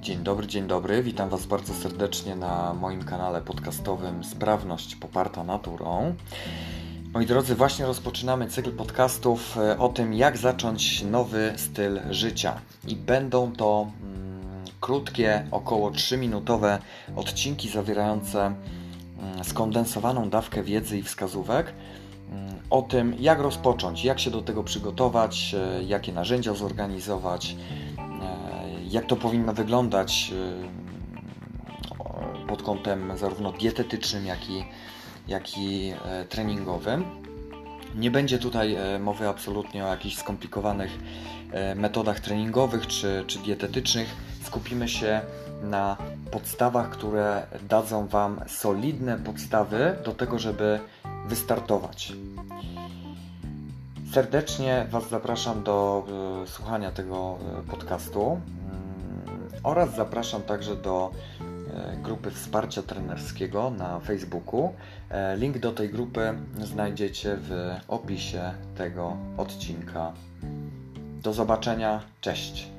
Dzień dobry, dzień dobry. Witam Was bardzo serdecznie na moim kanale podcastowym Sprawność poparta naturą. Moi drodzy, właśnie rozpoczynamy cykl podcastów e, o tym, jak zacząć nowy styl życia. I będą to mm, krótkie, około 3-minutowe odcinki zawierające mm, skondensowaną dawkę wiedzy i wskazówek mm, o tym, jak rozpocząć, jak się do tego przygotować, e, jakie narzędzia zorganizować jak to powinno wyglądać y, pod kątem zarówno dietetycznym, jak i, jak i e, treningowym. Nie będzie tutaj e, mowy absolutnie o jakichś skomplikowanych e, metodach treningowych czy, czy dietetycznych. Skupimy się na podstawach, które dadzą Wam solidne podstawy do tego, żeby wystartować. Serdecznie Was zapraszam do słuchania tego podcastu oraz zapraszam także do e, grupy wsparcia trenerskiego na Facebooku. E, link do tej grupy znajdziecie w opisie tego odcinka. Do zobaczenia, cześć.